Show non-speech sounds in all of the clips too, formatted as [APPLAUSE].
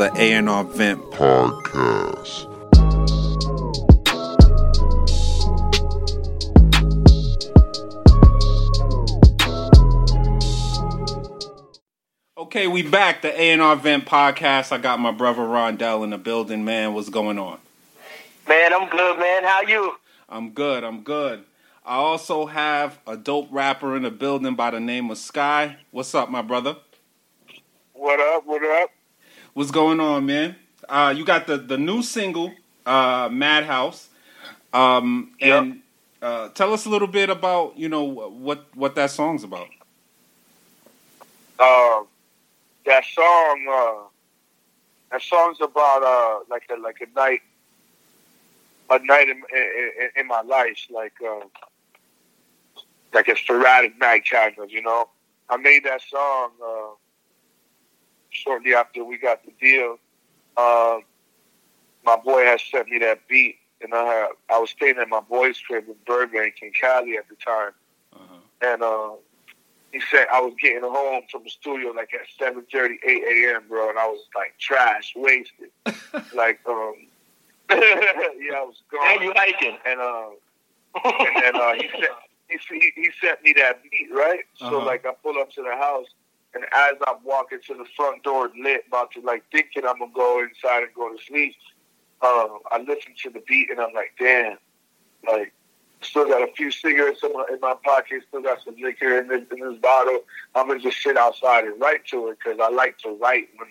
the A&R Vent Podcast. Okay, we back. The A&R Vent Podcast. I got my brother Rondell in the building, man. What's going on? Man, I'm good, man. How you? I'm good. I'm good. I also have a dope rapper in the building by the name of Sky. What's up, my brother? What up? What up? What's going on, man? Uh, you got the the new single, uh, Madhouse, um, and Yep. uh, tell us a little bit about you know what what that song's about. Uh, that song. Uh, that song's about uh, like a like a night, a night in, in, in my life, like uh, like a sporadic night kind of. You know, I made that song uh, shortly after we got the deal. Uh, my boy had sent me that beat, and I had, I was staying at my boy's crib in Burbank in Cali at the time. Uh-huh. and uh, he said I was getting home from the studio like at seven thirty, eight a.m., bro, and I was like trash, wasted, [LAUGHS] like um, [LAUGHS] yeah, I was How gone, you hiking? and uh, and then uh, he [LAUGHS] said he, he he sent me that beat, right? So Uh-huh. like I pull up to the house, and as I'm walking to the front door, lit, about to like thinking I'm gonna go inside and go to sleep, uh, I listen to the beat, and I'm like, damn, like still got a few cigarettes in my, in my pocket, still got some liquor in this, in this bottle. I'm gonna just sit outside and write to it because I like to write. When,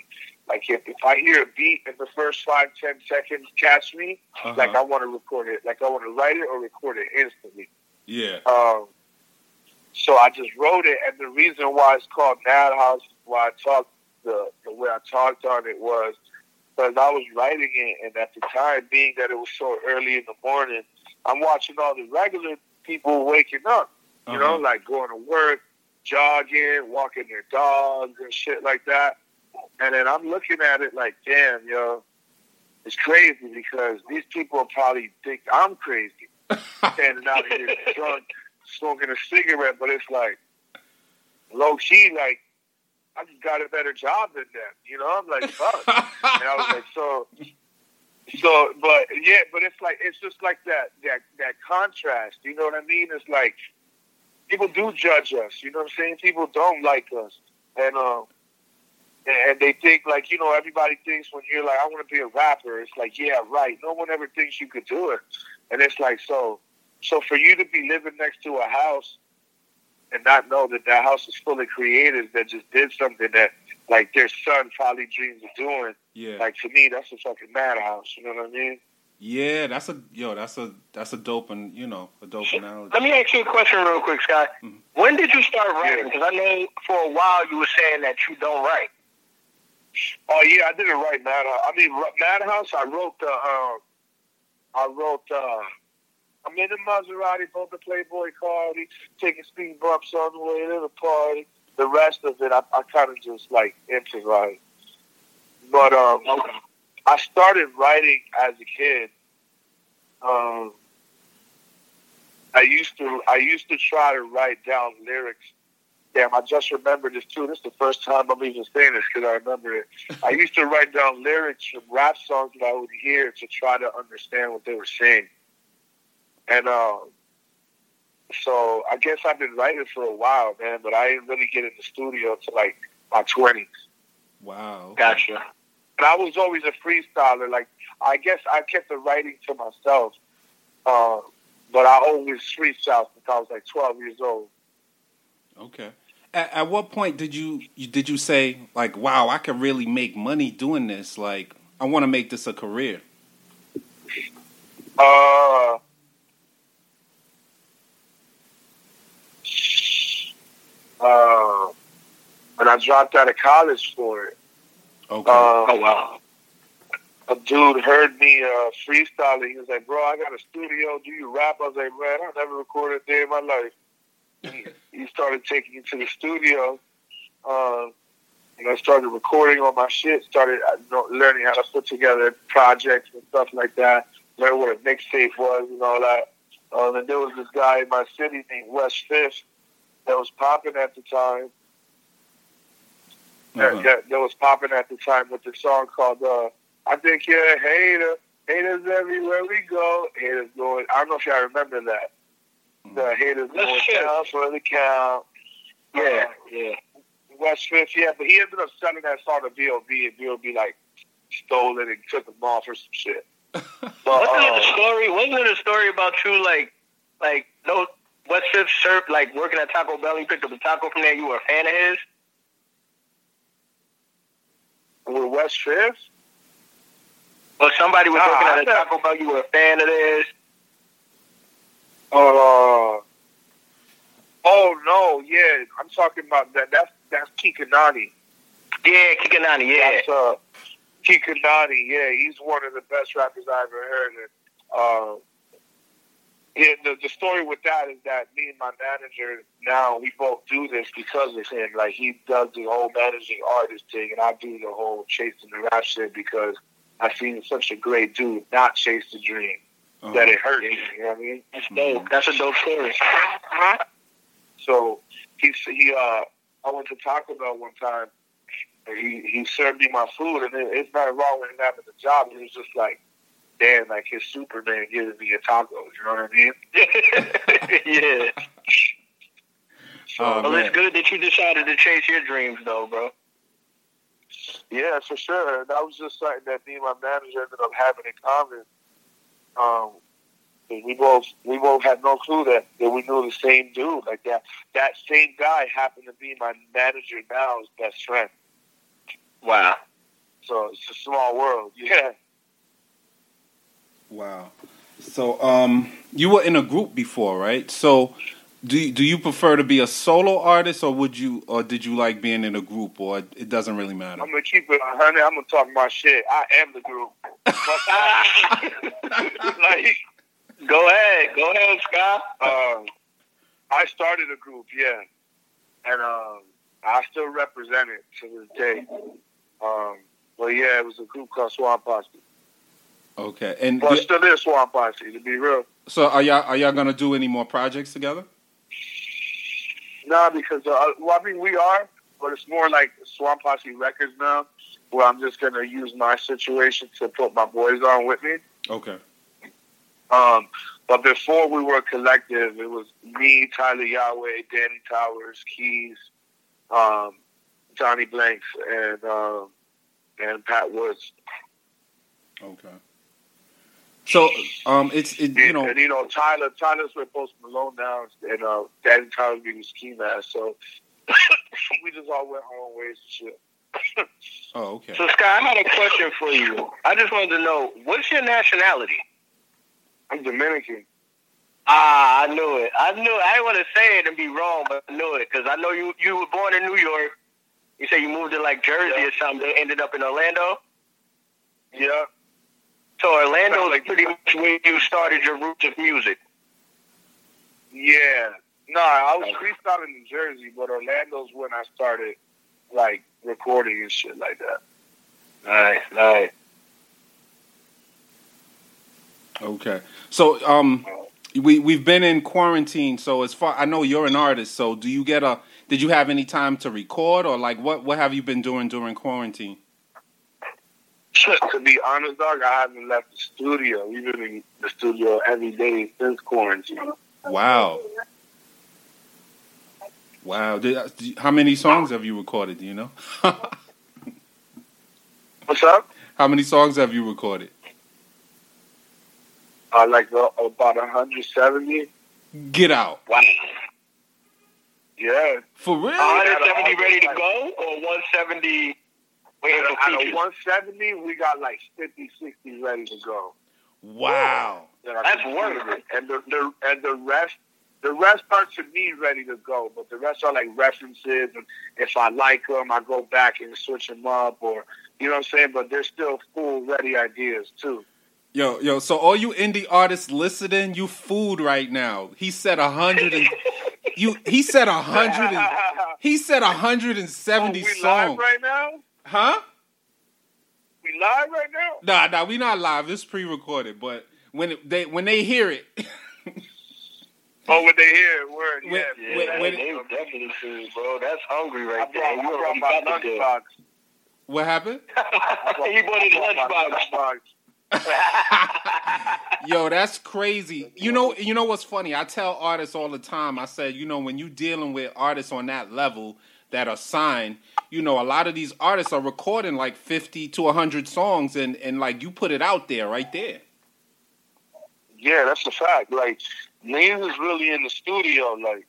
like if, if I hear a beat in the first five ten seconds catch me, Uh-huh. like I want to record it, like I want to write it or record it instantly. yeah. Um, so I just wrote it, and the reason why it's called Madhouse, why I talked the the way I talked on it was because I was writing it, and at the time, being that it was so early in the morning, I'm watching all the regular people waking up, you know, Uh-huh. like going to work, jogging, walking their dogs, and shit like that. And then I'm looking at it like, damn, yo, it's crazy because these people probably think I'm crazy [LAUGHS] standing out here drunk, smoking a cigarette, but it's like low key, like I just got a better job than them. You know, I'm like, fuck. [LAUGHS] and I was like, so, so, but yeah, but it's like it's just like that that that contrast. You know what I mean? It's like people do judge us. You know what I'm saying? People don't like us, and um. And and they think like you know everybody thinks when you're like I want to be a rapper it's like yeah right no one ever thinks you could do it and it's like so so for you to be living next to a house and not know that that house is full of creators that just did something that like their son probably dreams of doing. yeah. Like to me, that's a fucking madhouse. You know what I mean? yeah. That's a yo. That's a that's a dope and you know a dope analogy. Let me ask you a question real quick, Sky. Mhm. When did you start writing? Yeah. Because I know for a while you were saying that you don't write. Oh yeah, I didn't write Madhouse. I mean Madhouse. I wrote the. Uh, I wrote. Uh, I'm in the Maserati, both the Playboy car, taking speed bumps on the way to the party. The rest of it, I, I kind of just like improvised. But um, I started writing as a kid. Um, I used to I used to try to write down lyrics. Damn, I just remembered this too. This is the first time I'm even saying this because I remember it. I used to write down lyrics from rap songs that I would hear to try to understand what they were saying. And um, so I guess I've been writing for a while, man. But I didn't really get in the studio till like my twenties. Wow. Gotcha. But I was always a freestyler. Like I guess I kept the writing to myself. Uh, but I always freestyled since I was like twelve years old. Okay. At, at what point did you, you did you say like, wow, I could really make money doing this? Like, I want to make this a career. Uh, uh, when I dropped out of college for it, Okay. uh, Oh wow. a dude heard me uh, freestyling. He was like, "Bro, I got a studio. Do you rap?" I was like, "Man, I never recorded a day in my life." he, [LAUGHS] he started taking me to the studio. Uh, and I started recording all my shit. Started uh, learning how to put together projects and stuff like that. Learn what a mixtape was and all that. Um, and there was this guy in my city named West Fifth that was popping at the time. that, Uh-huh. that, that was popping at the time with the song called uh, "I Think You're a Hater." Haters everywhere we go. Haters going. I don't know if y'all remember that. The haters That's going shit. down for the count. Yeah, Uh, yeah. West Fifth, yeah, but he ended up selling that song to B.O.B. and B.O.B. like stole it and took them off or some shit. [LAUGHS] But, Wasn't it uh, a story? Wasn't it a story about you like, like no West Fifth Surf, like working at Taco Bell? You picked up a taco from there. You were a fan of his. with West Fifth? Or somebody was Nah, working at a Taco Bell. You were a fan of theirs. Uh, oh no, yeah, I'm talking about that. That's that's Kikanani. Yeah, Kikanani. Yeah. That's uh, Kikanani. Yeah, he's one of the best rappers I ever heard. And, uh, yeah, the the story with that is that me and my manager now we both do this because of him. Like he does the whole managing artist thing, and I do the whole chasing the rap shit because I seen such a great dude not chase the dream Uh-huh. that it hurt me. You know what I mean? That's dope. That's a dope story. So he he uh I went to Taco Bell one time. And he he served me my food, and it, it's not wrong with him having the job. It was just like, damn, like his Superman giving me a taco. You know what I mean? [LAUGHS] yeah. So Oh, Well, man. it's good that you decided to chase your dreams, though, bro. yeah, for sure. That was just something that me and my manager ended up having in common. Um, we both we both had no clue that, that we knew the same dude. Like that that same guy happened to be my manager now's best friend. Wow. So it's a small world. [LAUGHS] Yeah. Wow. So, um, you were in a group before, right? So, do do you prefer to be a solo artist, or would you, or did you like being in a group, or it doesn't really matter? I'm gonna keep it hundred. I'm gonna talk my shit. I am the group. [LAUGHS] like, Go ahead. Go ahead, Scott. um, I started a group, yeah, and um, I still represent it to this day. Um, but yeah, it was a group called Swamp. Okay, and Well, it still is Swamp Posse, to be real. so are y'all are y'all gonna do any more projects together? Nah, because uh, well, I mean we are, but it's more like Swamp Posse Records now, where I'm just gonna use my situation to put my boys on with me. Okay. Um, but before we were a collective, it was me, Tyler Yahweh, Danny Towers, Keys, um, Johnny Blanks, and um, and Pat Woods. Okay. So, um, it's it, you know, and you know Tyler, Tyler's with Post Malone now, and uh, Danny Towers being ski mask. So [COUGHS] we just all went our own ways and shit. [COUGHS] oh, okay. So, Scott, I had a question for you. I just wanted to know, what's your nationality? I'm Dominican. Ah, I knew it. I knew it. I didn't want to say it and be wrong, but I knew it because I know you. You were born in New York. You say you moved to like Jersey Yeah. or something. Ended up in Orlando. Yeah, So Orlando is Like- pretty much where you started your roots of music. yeah. No, I was creased out in New Jersey, but Orlando's when I started like recording and shit like that. Nice, nice. Okay. So, um, we we've been in quarantine. So as far I know, you're an artist. So do you get a? Did you have any time to record, or like what what have you been doing during quarantine? To be honest, dog, I haven't left the studio. We've been in the studio every day since quarantine. Wow. Wow. Did, uh, how many songs have you recorded? Do you know? [LAUGHS] What's up? how many songs have you recorded? Uh, like uh, about 170. Get out. Wow. Yeah. For real? 170 ready to go or 170 waiting for Out of 170, we got like 50, 60 ready to go. Wow. that That's completed. worth it. And the, the and the rest, the rest are to me ready to go. But the rest are like references, and if I like them, I go back and switch them up, or you know what I'm saying. But they're still full ready ideas too. Yo, yo, so all you indie artists listening, you fooled right now. He said a hundred and you he said a hundred and he said a hundred and [LAUGHS] Oh, seventy we live songs. right now. Huh? We live right now. Nah, nah, we not live. It's pre recorded, but when it, they when they hear it [LAUGHS] Oh, when they hear it, word, When- yeah. Yeah, when- that- when- they was definitely food, bro. That's hungry I right brought, there. I You brought already my got the lunchbox. What happened? [LAUGHS] He brought his I brought my lunchbox. lunchbox. [LAUGHS] Yo, that's crazy. You know, you know what's funny? I tell artists all the time. I said, you know, when you dealing with artists on that level that are signed, you know, a lot of these artists are recording like fifty to hundred songs, and and like you put it out there right there. Yeah, that's the fact. Like, Nines is really in the studio, like,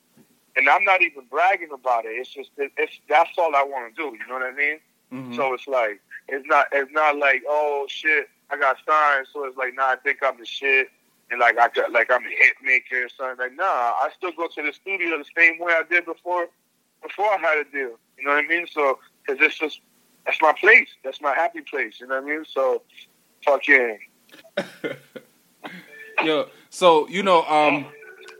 and I'm not even bragging about it. It's just it's that's all I want to do. You know what I mean? Mhm. So it's like it's not it's not like oh shit I got signed. So it's like nah I think I'm the shit and like I got like I'm a hit maker or something. Like nah, I still go to the studio the same way I did before before I had a deal. You know what I mean? So because it's just that's my place. That's my happy place. You know what I mean? So fucking [LAUGHS] Yo, so you know, um,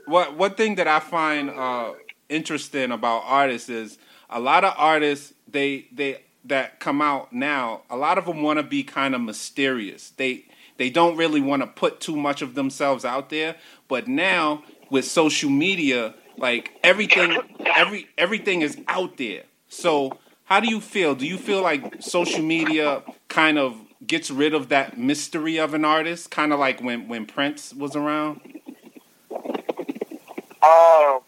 what one thing that I find uh, interesting about artists is a lot of artists they they that come out now. A lot of them want to be kind of mysterious. They they don't really want to put too much of themselves out there. But now with social media, like everything, every everything is out there. So how do you feel? Do you feel like social media kind of gets rid of that mystery of an artist, kind of like when when Prince was around? Um,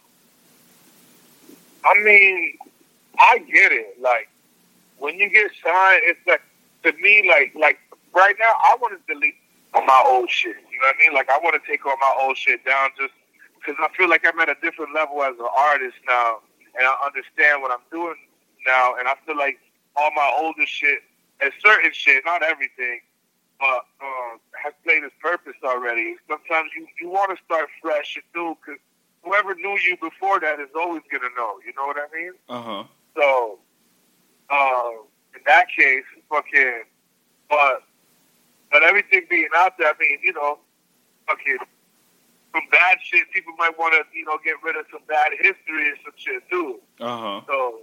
I mean, I get it. Like when you get signed, it's like to me, like like right now, I want to delete all my old shit. You know what I mean? Like I want to take all my old shit down, just because I feel like I'm at a different level as an artist now, and I understand what I'm doing now, and I feel like all my older shit and certain shit, not everything, but um, has played its purpose already. Sometimes you you want to start fresh and new because whoever knew you before that is always gonna know. You know what I mean? Uh huh. So, um, in that case, fucking, but but everything being out there, I mean, you know, fucking, some bad shit. People might want to, you know, get rid of some bad history and some shit too. Uh huh. So,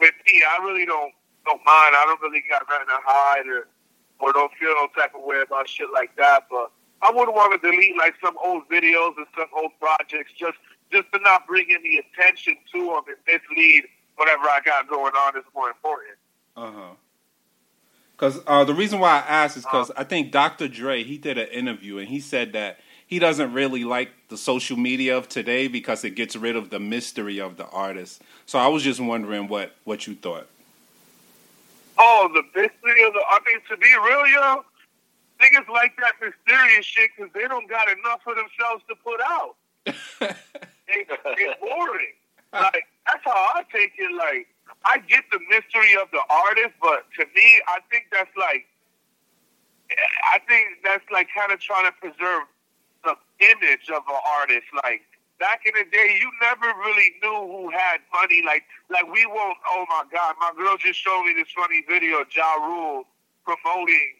with me, I really don't don't mind. I don't really got nothing to hide or or don't feel no type of way about shit like that. But I wouldn't want to delete like some old videos and some old projects just just to not bring any attention to them and mislead whatever I got going on is more important. Uh huh. Because uh, the reason why I asked is because I think Dr. Dre he did an interview and he said that he doesn't really like the social media of today because it gets rid of the mystery of the artist. So I was just wondering what what you thought. Oh, the mystery of the. I mean, to be real, yo, niggas like that mysterious shit because they don't got enough for themselves to put out. [LAUGHS] It, it's boring. Like that's how I take it. Like I get the mystery of the artist, but to me, I think that's like, I think that's like kind of trying to preserve image of an artist. Like back in the day, you never really knew who had money. Like, like we won't. Oh my God, my girl just showed me this funny video. of Ja Rule promoting.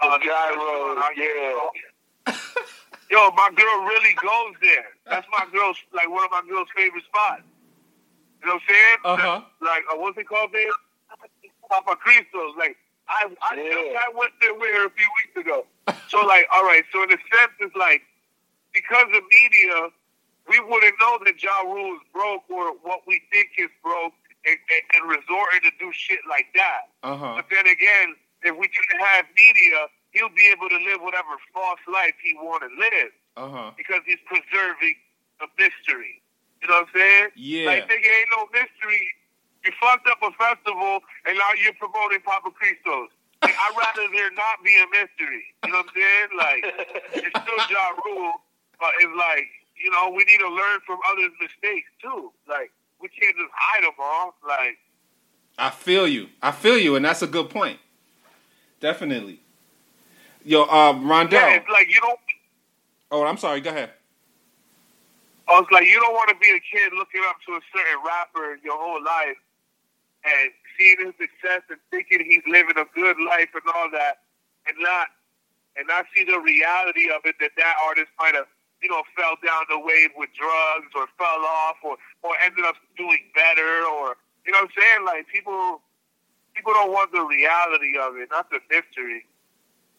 The uh, gyro, restaurant. yeah. Yo, my girl really goes there. That's my girl's like one of my girl's favorite spots. You know what I'm saying? Uh-huh. Like, uh, what's it called, babe? Papa Cristo's. Like, I I Yeah. just I went there with her a few weeks ago. So like, all right. So in a sense, it's like because of media, we wouldn't know that Ja Rule is broke or what we think is broke, and, and, and resorting to do shit like that. Uh huh. But then again, if we didn't have media, he'll be able to live whatever false life he want to live Uh huh. because he's preserving a mystery. You know what I'm saying? Yeah. Like, nigga, ain't no mystery. You fucked up a festival, and now you're promoting Papa Cristos. Like, I'd rather there not be a mystery. You know what I'm saying? Like, it's still Ja Rule, but it's like, you know, we need to learn from others' mistakes, too. Like, we can't just hide them all. Like, I feel you. I feel you, and that's a good point. Definitely. Yo, uh, Rondell. yeah, it's like you don't Oh, I'm sorry. Go ahead. I was like, you don't want to be a kid looking up to a certain rapper your whole life and seeing his success and thinking he's living a good life and all that, and not and not see the reality of it that that artist might have you know fell down the wave with drugs or fell off or or ended up doing better or you know what I'm saying like people people don't want the reality of it, not the mystery.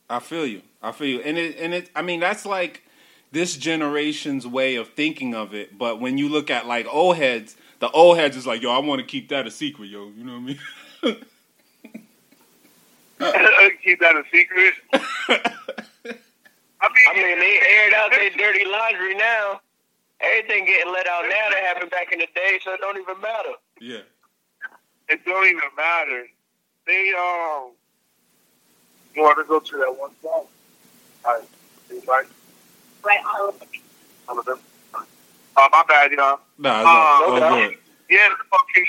I feel you. I feel you. And it and it I mean that's like this generation's way of thinking of it. But when you look at like old heads, the old heads is like, yo, I want to keep that a secret, yo. You know what I mean? [LAUGHS] keep that a secret. [LAUGHS] I mean, I mean, they aired out their dirty laundry now. Everything getting let out now that happened back in the day, so it don't even matter. yeah. it don't even matter. They um, you want to go to that one song? All right, anybody? Right, all of All of them. Uh, my bad, y'all. Nah, it's all, all okay. good. Yeah, fucking,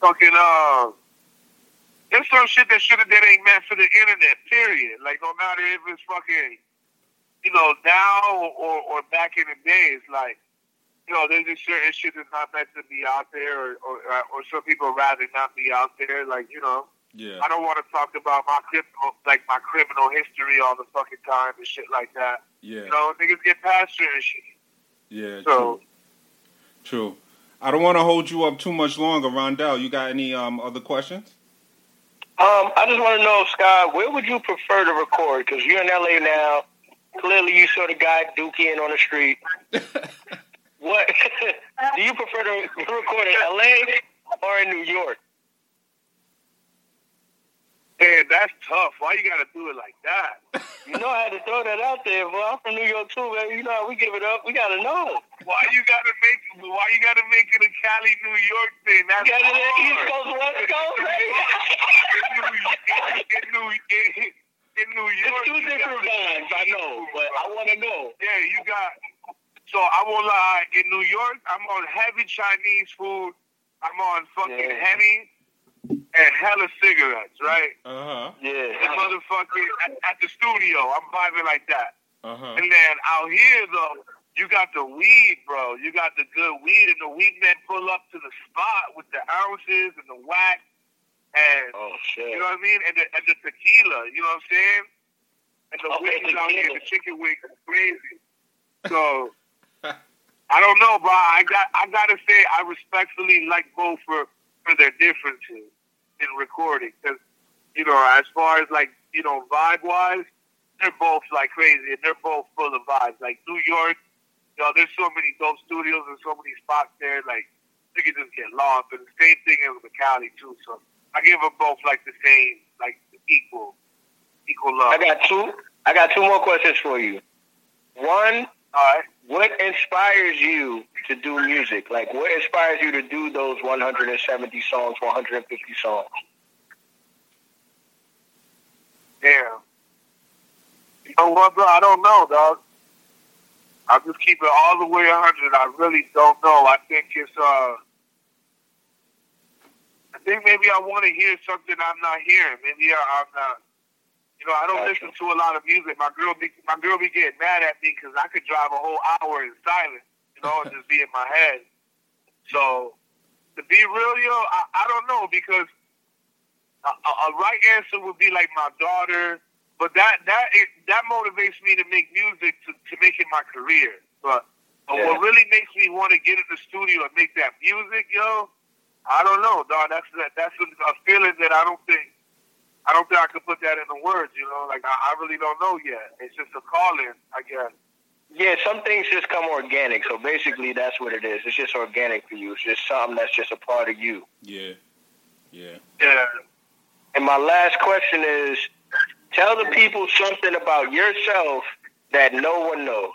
fucking, uh, there's some shit that should have that ain't meant for the internet. Period. Like no matter if it's fucking, you know, now or or back in the days, like. You know, there's just certain shit that's not meant to be out there, or or, uh, or some people rather not be out there. Like you know, Yeah. I don't want to talk about my criminal, like my criminal history all the fucking time and shit like that. Yeah. You know, niggas get past certain shit. Yeah. So, True. True. I don't want to hold you up too much longer, Rondell. You got any um other questions? Um, I just want to know, Scott, where would you prefer to record? Because you're in LA now. Clearly, you saw the guy dookie in on the street. [LAUGHS] What [LAUGHS] do you prefer to record in LA or in New York? man, that's tough. Why you gotta do it like that? You know, I had to throw that out there. Well, I'm from New York too, man. You know, how we give it up. We gotta know. Why you gotta make? Why you gotta make it a Cali, New York thing? That's You got it at East. Coast, West Coast, [LAUGHS] baby. in New, in, in New, in, in New York. It's two different got- vibes, I know, but I want to know. Yeah, you got. So I won't lie. In New York, I'm on heavy Chinese food. I'm on fucking Yeah. Henny and hella cigarettes, right? Uh huh. The Yeah. motherfucking at, at the studio, I'm vibing like that. Uh huh. And then out here though, you got the weed, bro. You got the good weed, and the weed men pull up to the spot with the ounces and the wax, and Oh you know what I mean, and the, and the tequila. You know what I'm saying? And the Okay, wings out here, the chicken wings, crazy. So [LAUGHS] I don't know, bro. I got I gotta say, I respectfully like both for for their differences in recording, because you know, as far as like you know, vibe wise, they're both like crazy, and they're both full of vibes. Like New York, you know, there's so many dope studios and so many spots there. Like you can just get lost. And the same thing with Cali too. So I give them both like the same, like equal, equal love. I got two. I got two more questions for you. One, All right. what inspires you to do music? Like, what inspires you to do those 170 songs, 150 songs? Damn. You know what, bro? I don't know, dog. I'll just keep it all the way 100. I really don't know. I think it's, uh, I think maybe I want to hear something I'm not hearing. Maybe I, I'm not, you know, I don't Gotcha. listen to a lot of music. My girl be, my girl be getting mad at me because I could drive a whole hour in silence, you know, and [LAUGHS] just be in my head. So, to be real, yo, I, I don't know because a, a, a right answer would be like my daughter, but that that it, that motivates me to make music to, to make it my career. But, but Yeah. what really makes me want to get in the studio and make that music, yo, I don't know, dog. That's that, that's a, a feeling that I don't think I don't think I could put that into words. You know, like I, I really don't know yet. It's just a calling, I guess. Yeah, some things just come organic. So basically, that's what it is. It's just organic for you. It's just something that's just a part of you. Yeah. Yeah. Yeah. And my last question is, tell the people something about yourself that no one knows.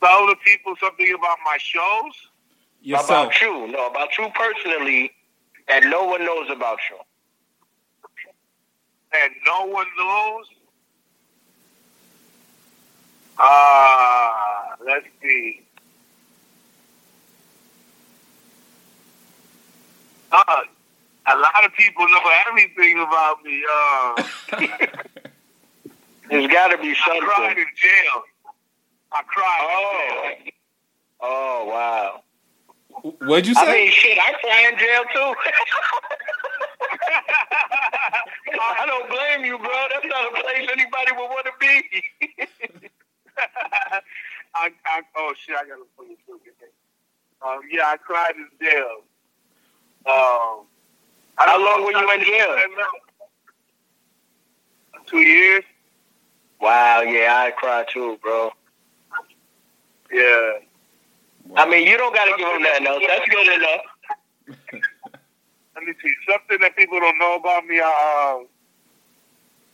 Tell the people something about my shows. Yourself. About you, no, about you personally, that no one knows about you. and no one knows. Ah, let's see. Uh, a lot of people know everything about me. Uh, [LAUGHS] There's got to be something. I cried something. in jail. I cried Oh, in jail. oh, wow. What'd you say? I mean, shit, I cry in jail too. [LAUGHS] I don't blame you, bro. That's not a place anybody would want to be. [LAUGHS] I, I, oh shit! I gotta put it through. Um, yeah, I cried in jail. Um, How long were you in jail? Two years. Wow, yeah, I cried too, bro. Yeah. I mean, you don't got to give them nothing else. That's good enough. Let me see something that people don't know about me. I, um,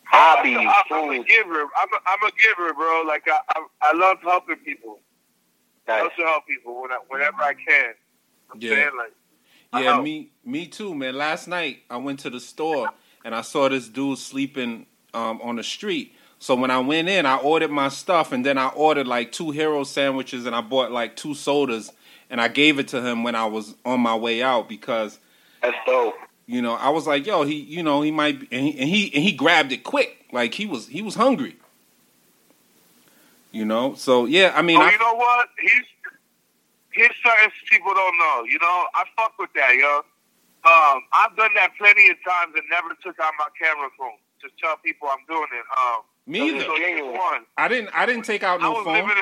Hobbies, I'm, I'm a giver. I'm a, I'm a giver, bro. Like I, I, I love helping people. I love to help people when I, whenever I can. I'm Yeah. saying like, Yeah, me me too, man. Last night I went to the store and I saw this dude sleeping um, on the street. So when I went in, I ordered my stuff and then I ordered like two hero sandwiches and I bought like two sodas and I gave it to him when I was on my way out because That's dope. you know I was like, yo, he you know he might be, and he and he, and he grabbed it quick, like he was he was hungry. You know, so yeah, I mean, oh, I, you know what? He's here's certain people don't know. You know, I fuck with that, yo. Um, I've done that plenty of times and never took out my camera phone to tell people I'm doing it. Um, me either. so here's one. I didn't I didn't take out no phone. living in.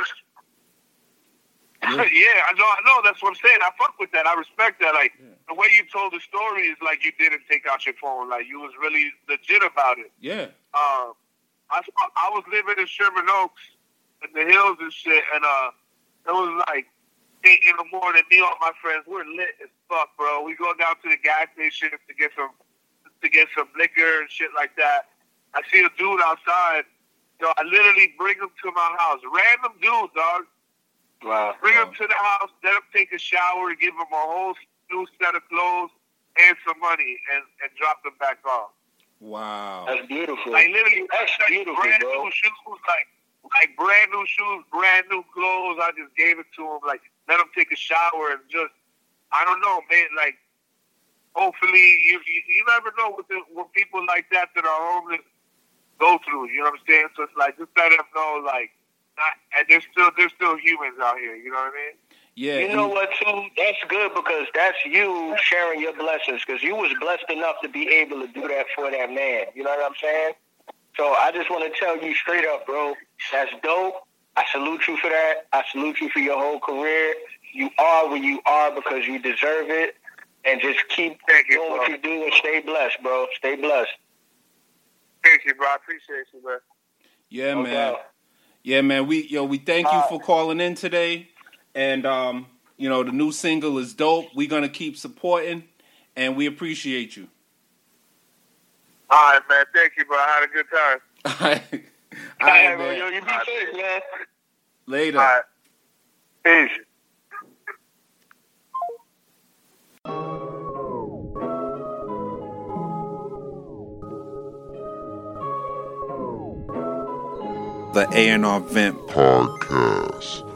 Yeah. [LAUGHS] yeah, I know, I know. That's what I'm saying. I fuck with that. I respect that. Like the way you told the story is like you didn't take out your phone. Like you was really legit about it. Yeah, Um, I I was living in Sherman Oaks, in the hills and shit, and uh, it was like eight in the morning. Me and all my friends, we're lit as fuck, bro. We go down to the gas station to get some to get some liquor and shit like that. I see a dude outside. Yo, I literally bring them to my house. Random dude, dog. Wow. Bring Wow. him to the house, let them take a shower, give them a whole new set of clothes and some money, and, and drop them back off. wow. That's beautiful. Like literally, That's like, beautiful, brand bro. new shoes, like like brand new shoes, brand new clothes. I just gave it to them, Like let them take a shower and just, I don't know, man. Like hopefully, you you, you never know what the, what people like that that are homeless go through. You know what I'm saying? So it's like just let them know, like, not, and there's still there's still humans out here. You know what I mean? Yeah, You know what, too? That's good because that's you sharing your blessings because you was blessed enough to be able to do that for that man. You know what I'm saying? So I just want to tell you straight up, bro, that's dope. I salute you for that. I salute you for your whole career. You are where you are because you deserve it. And just keep Thank doing bro. what you do and stay blessed, bro. Stay blessed. Thank you, bro. I appreciate you, man. Yeah, No man. doubt. Yeah, man. We yo, we thank you Uh, for calling in today, and um, you know the new single is dope. We're gonna keep supporting, and we appreciate you. All right, man. Thank you, bro. I had a good time. [LAUGHS] All right, All All right, right, bro. Yo, man. you be safe, man. Later. All right. Peace. The A and R Vent Podcast.